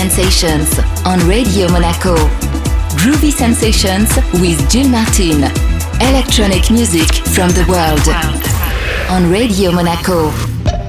Sensations on Radio Monaco. Groovy Sensations with Gil Martin. Electronic music from the world on Radio Monaco.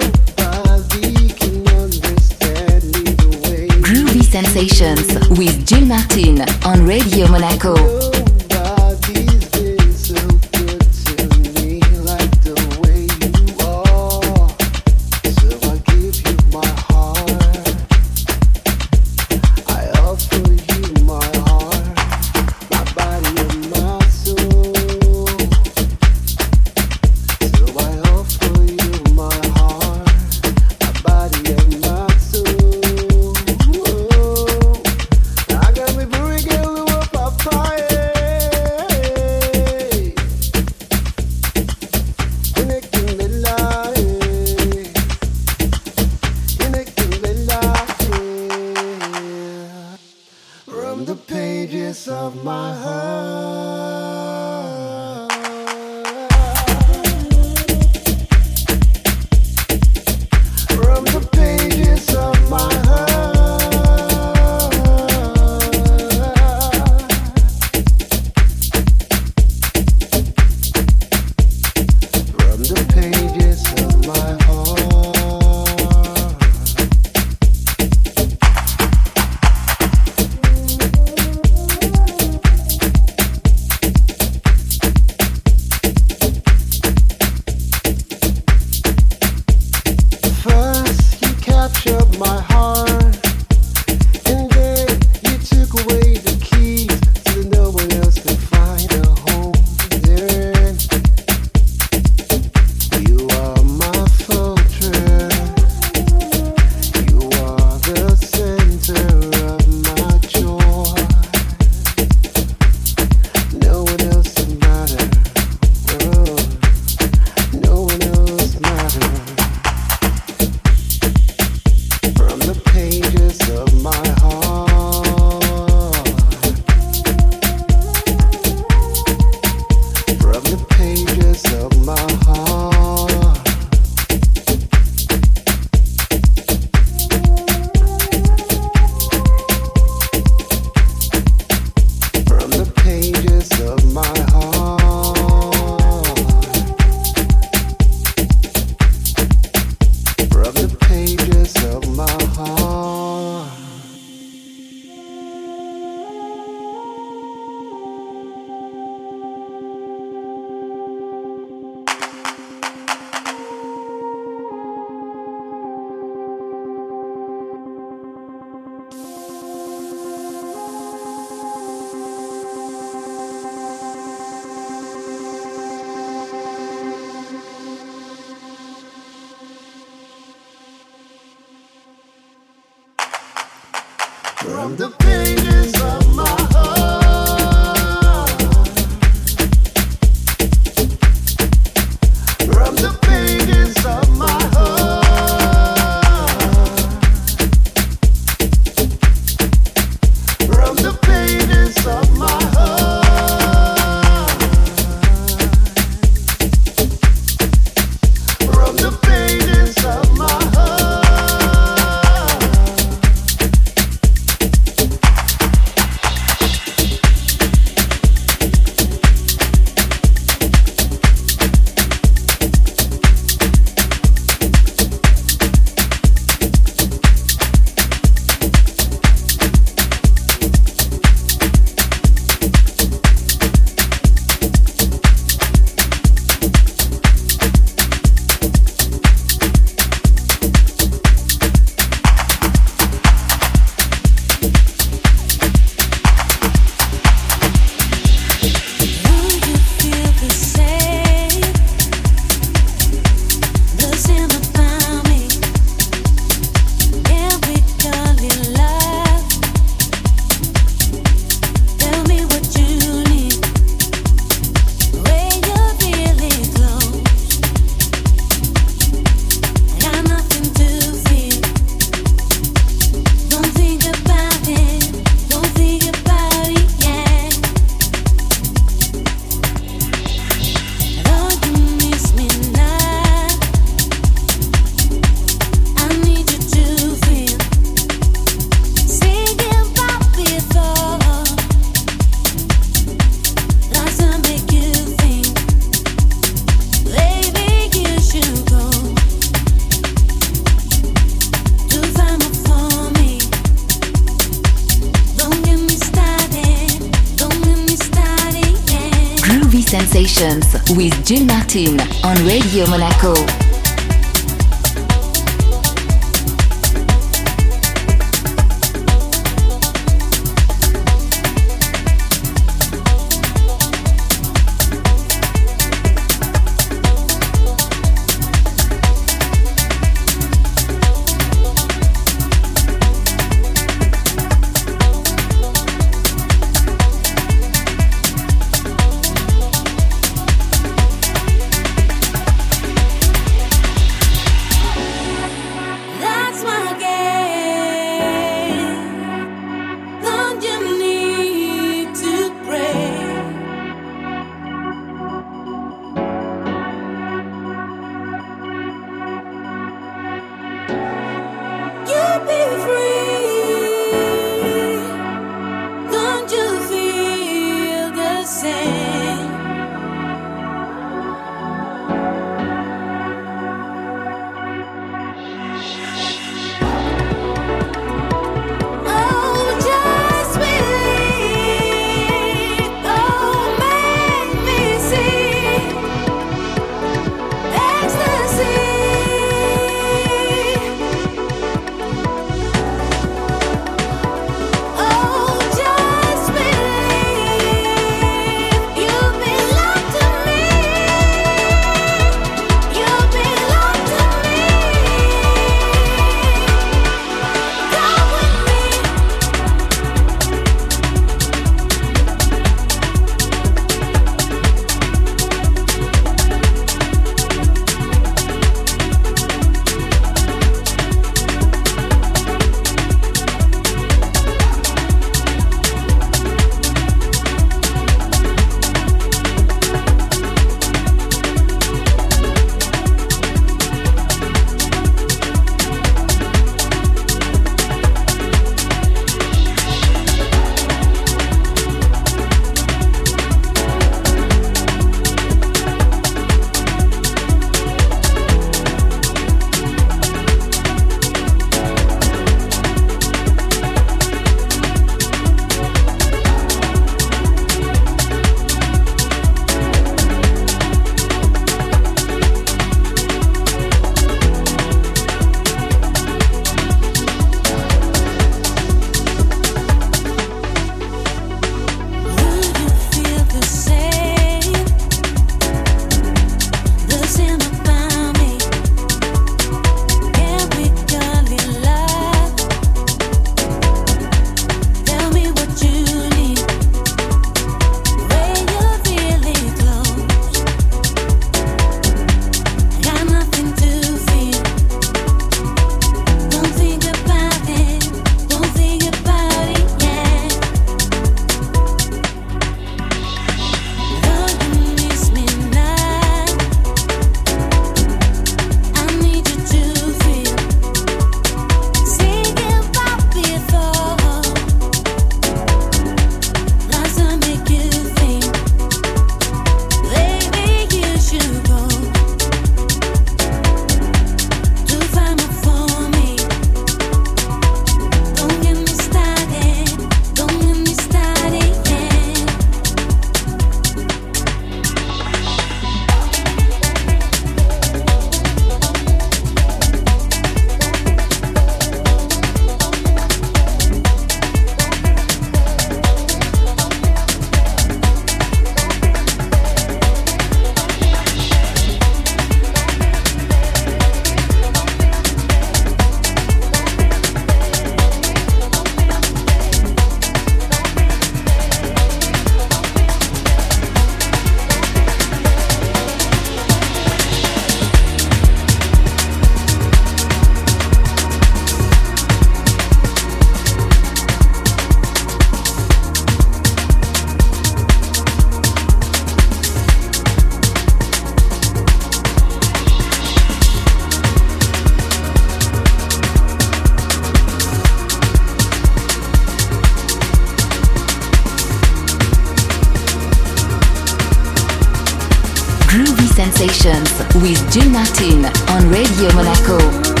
With Gil Martin on Radio Monaco.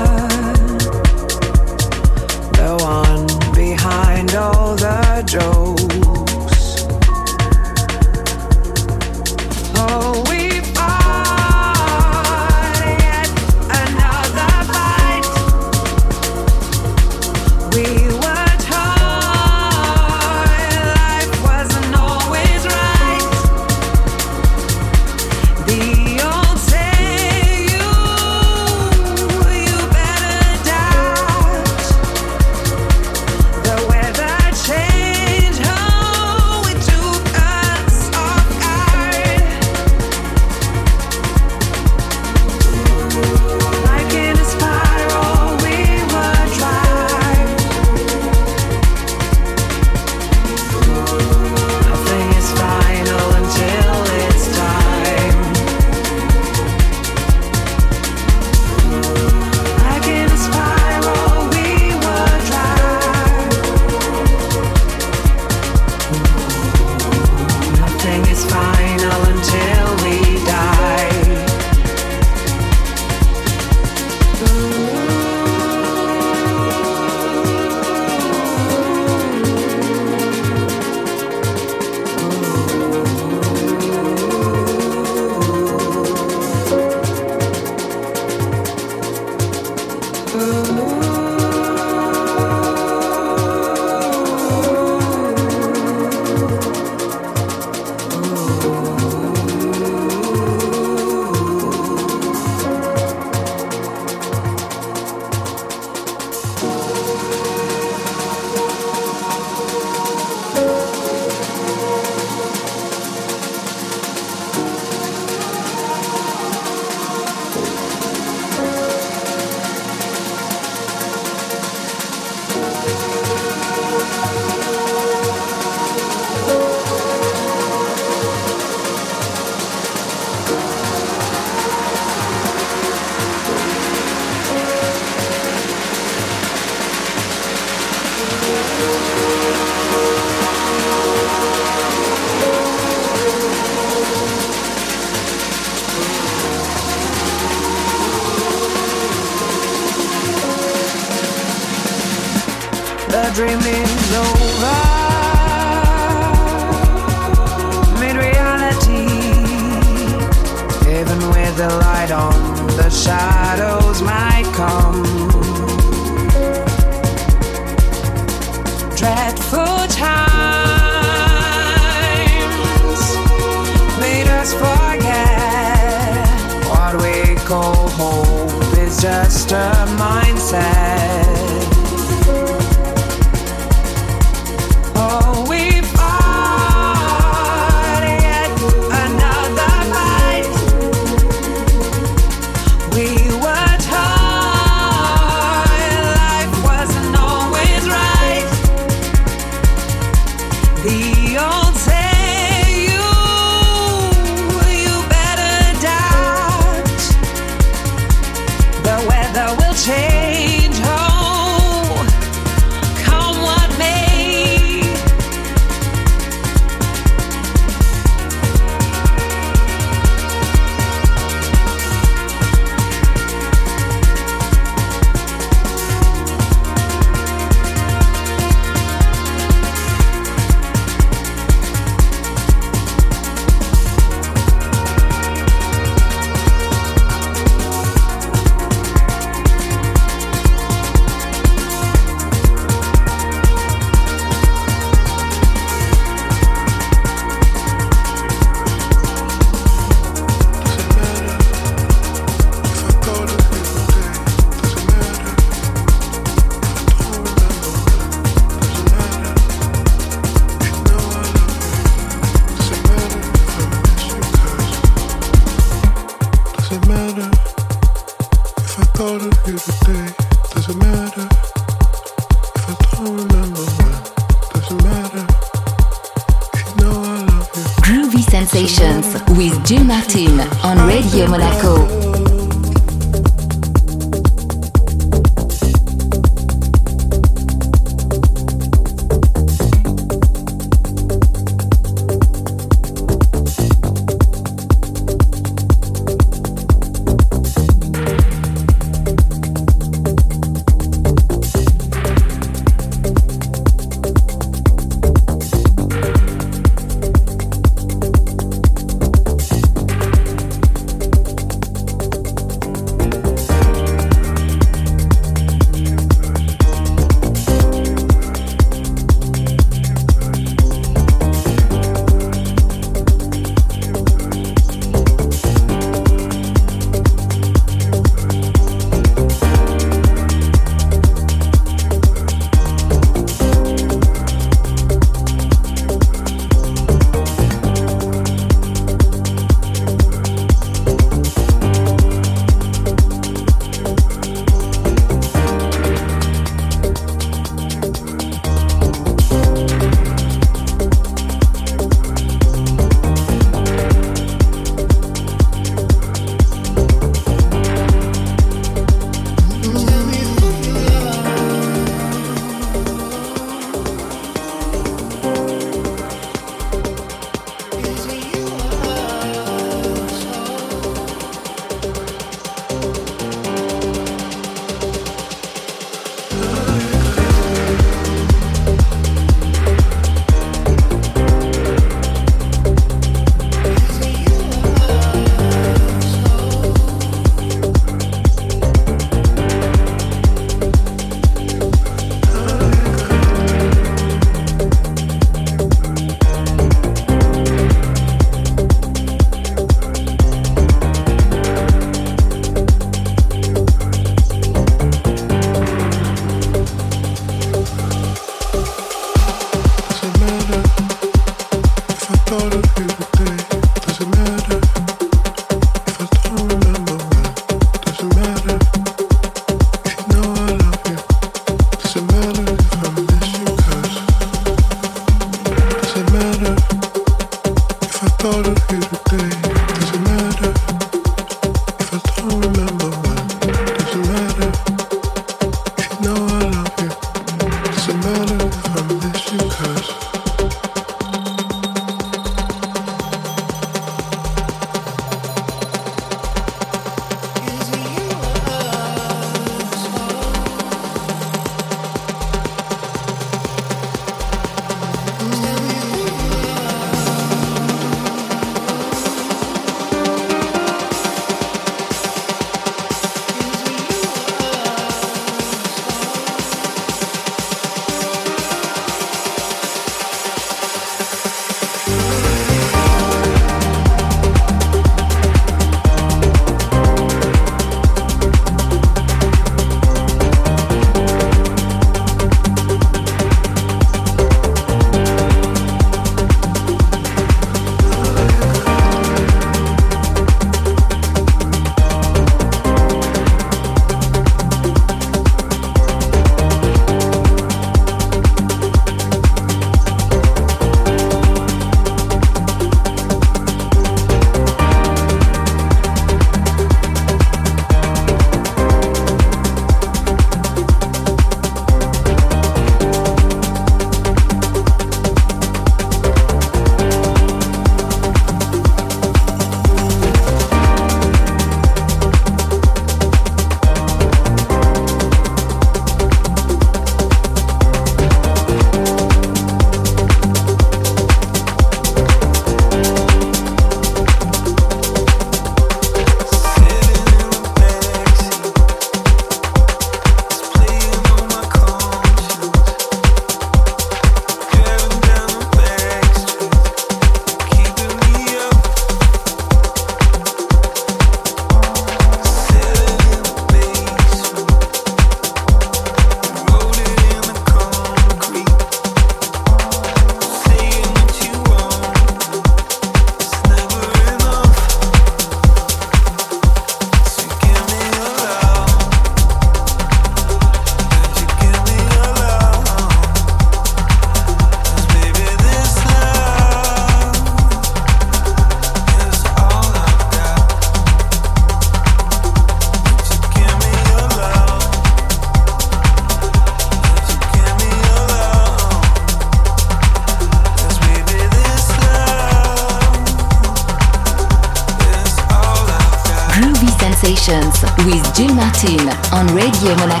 On Radio Monaco.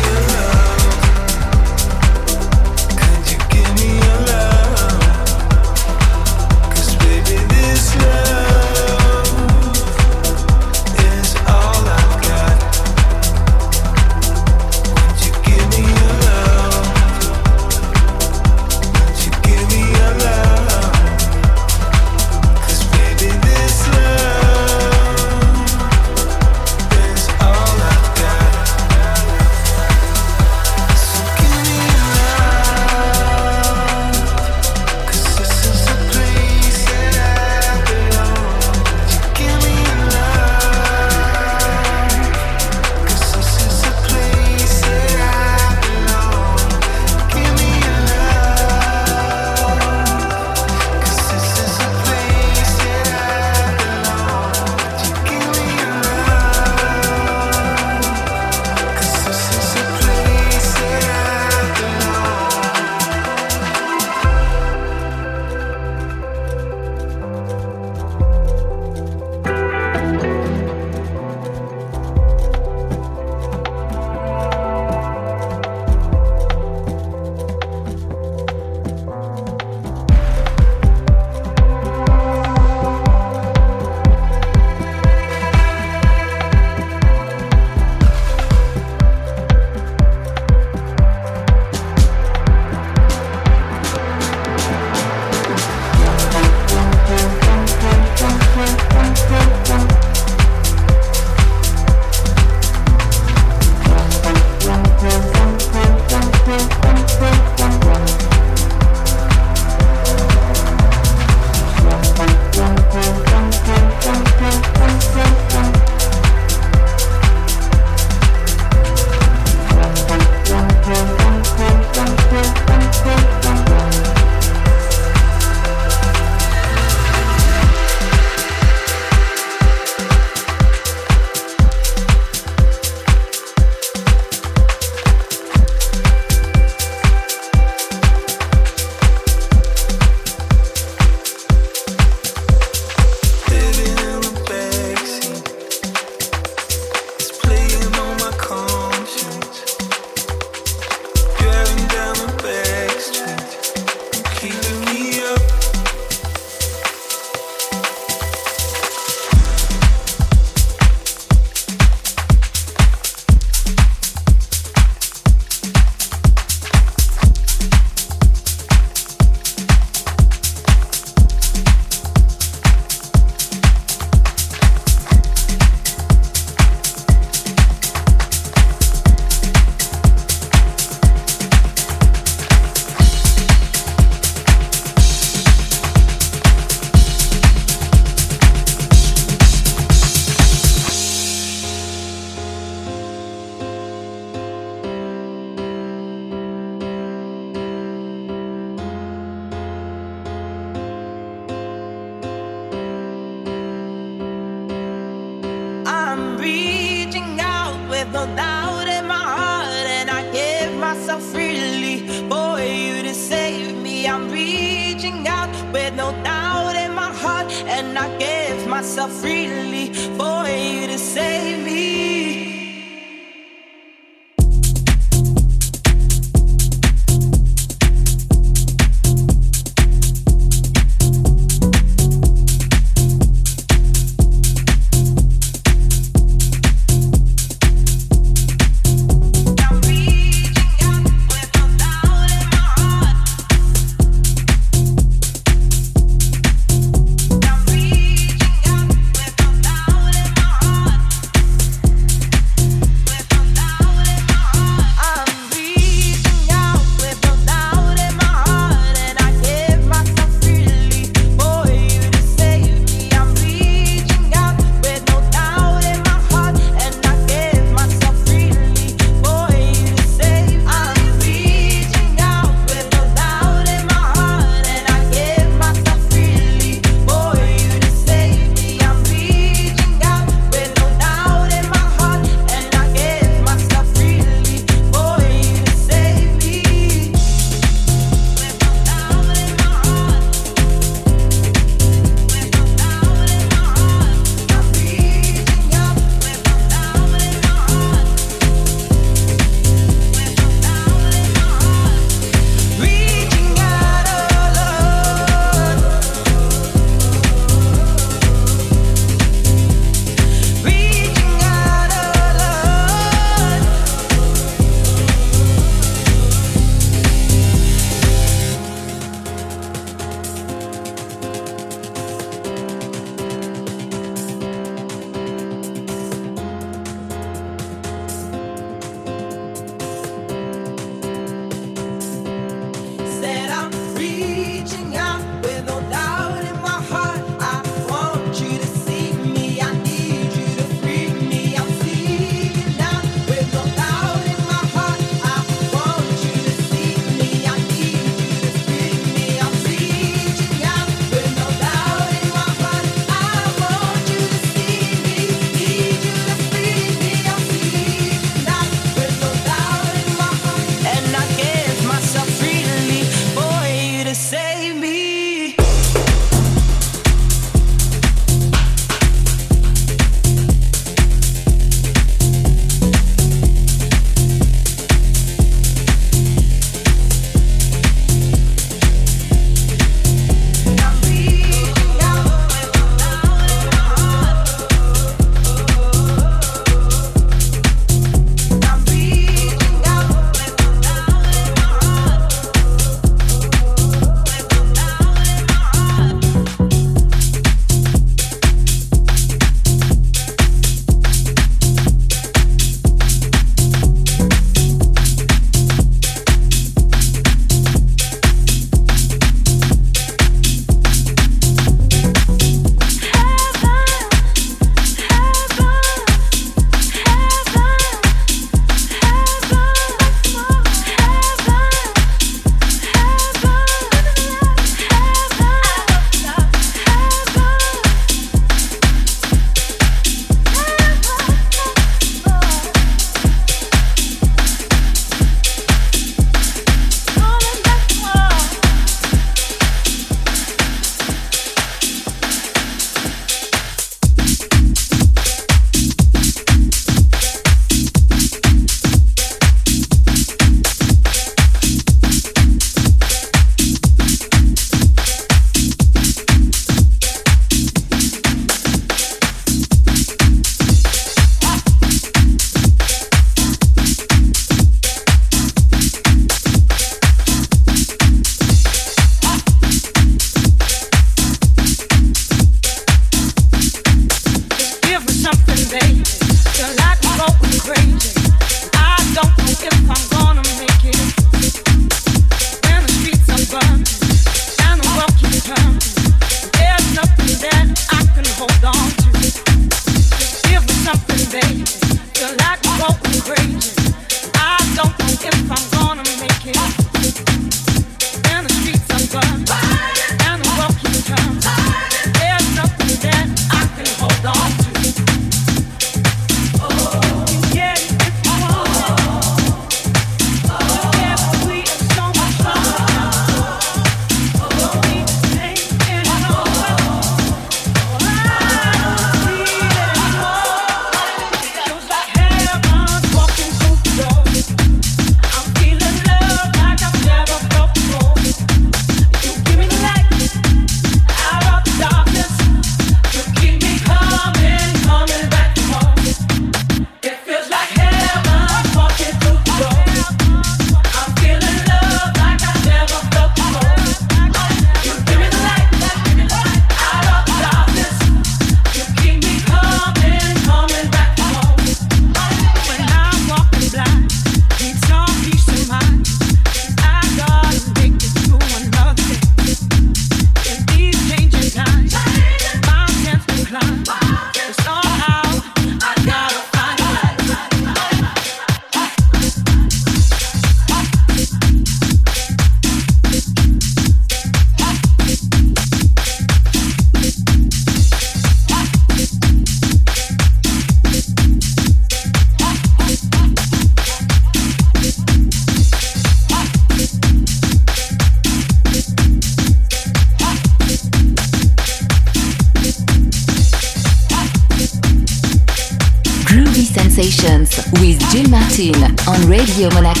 Radio Monaco.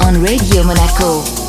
On Radio Monaco.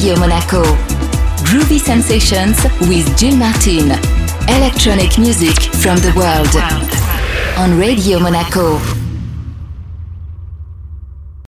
Radio Monaco. Groovy Sensations with Gil Martin. Electronic music from the world on Radio Monaco.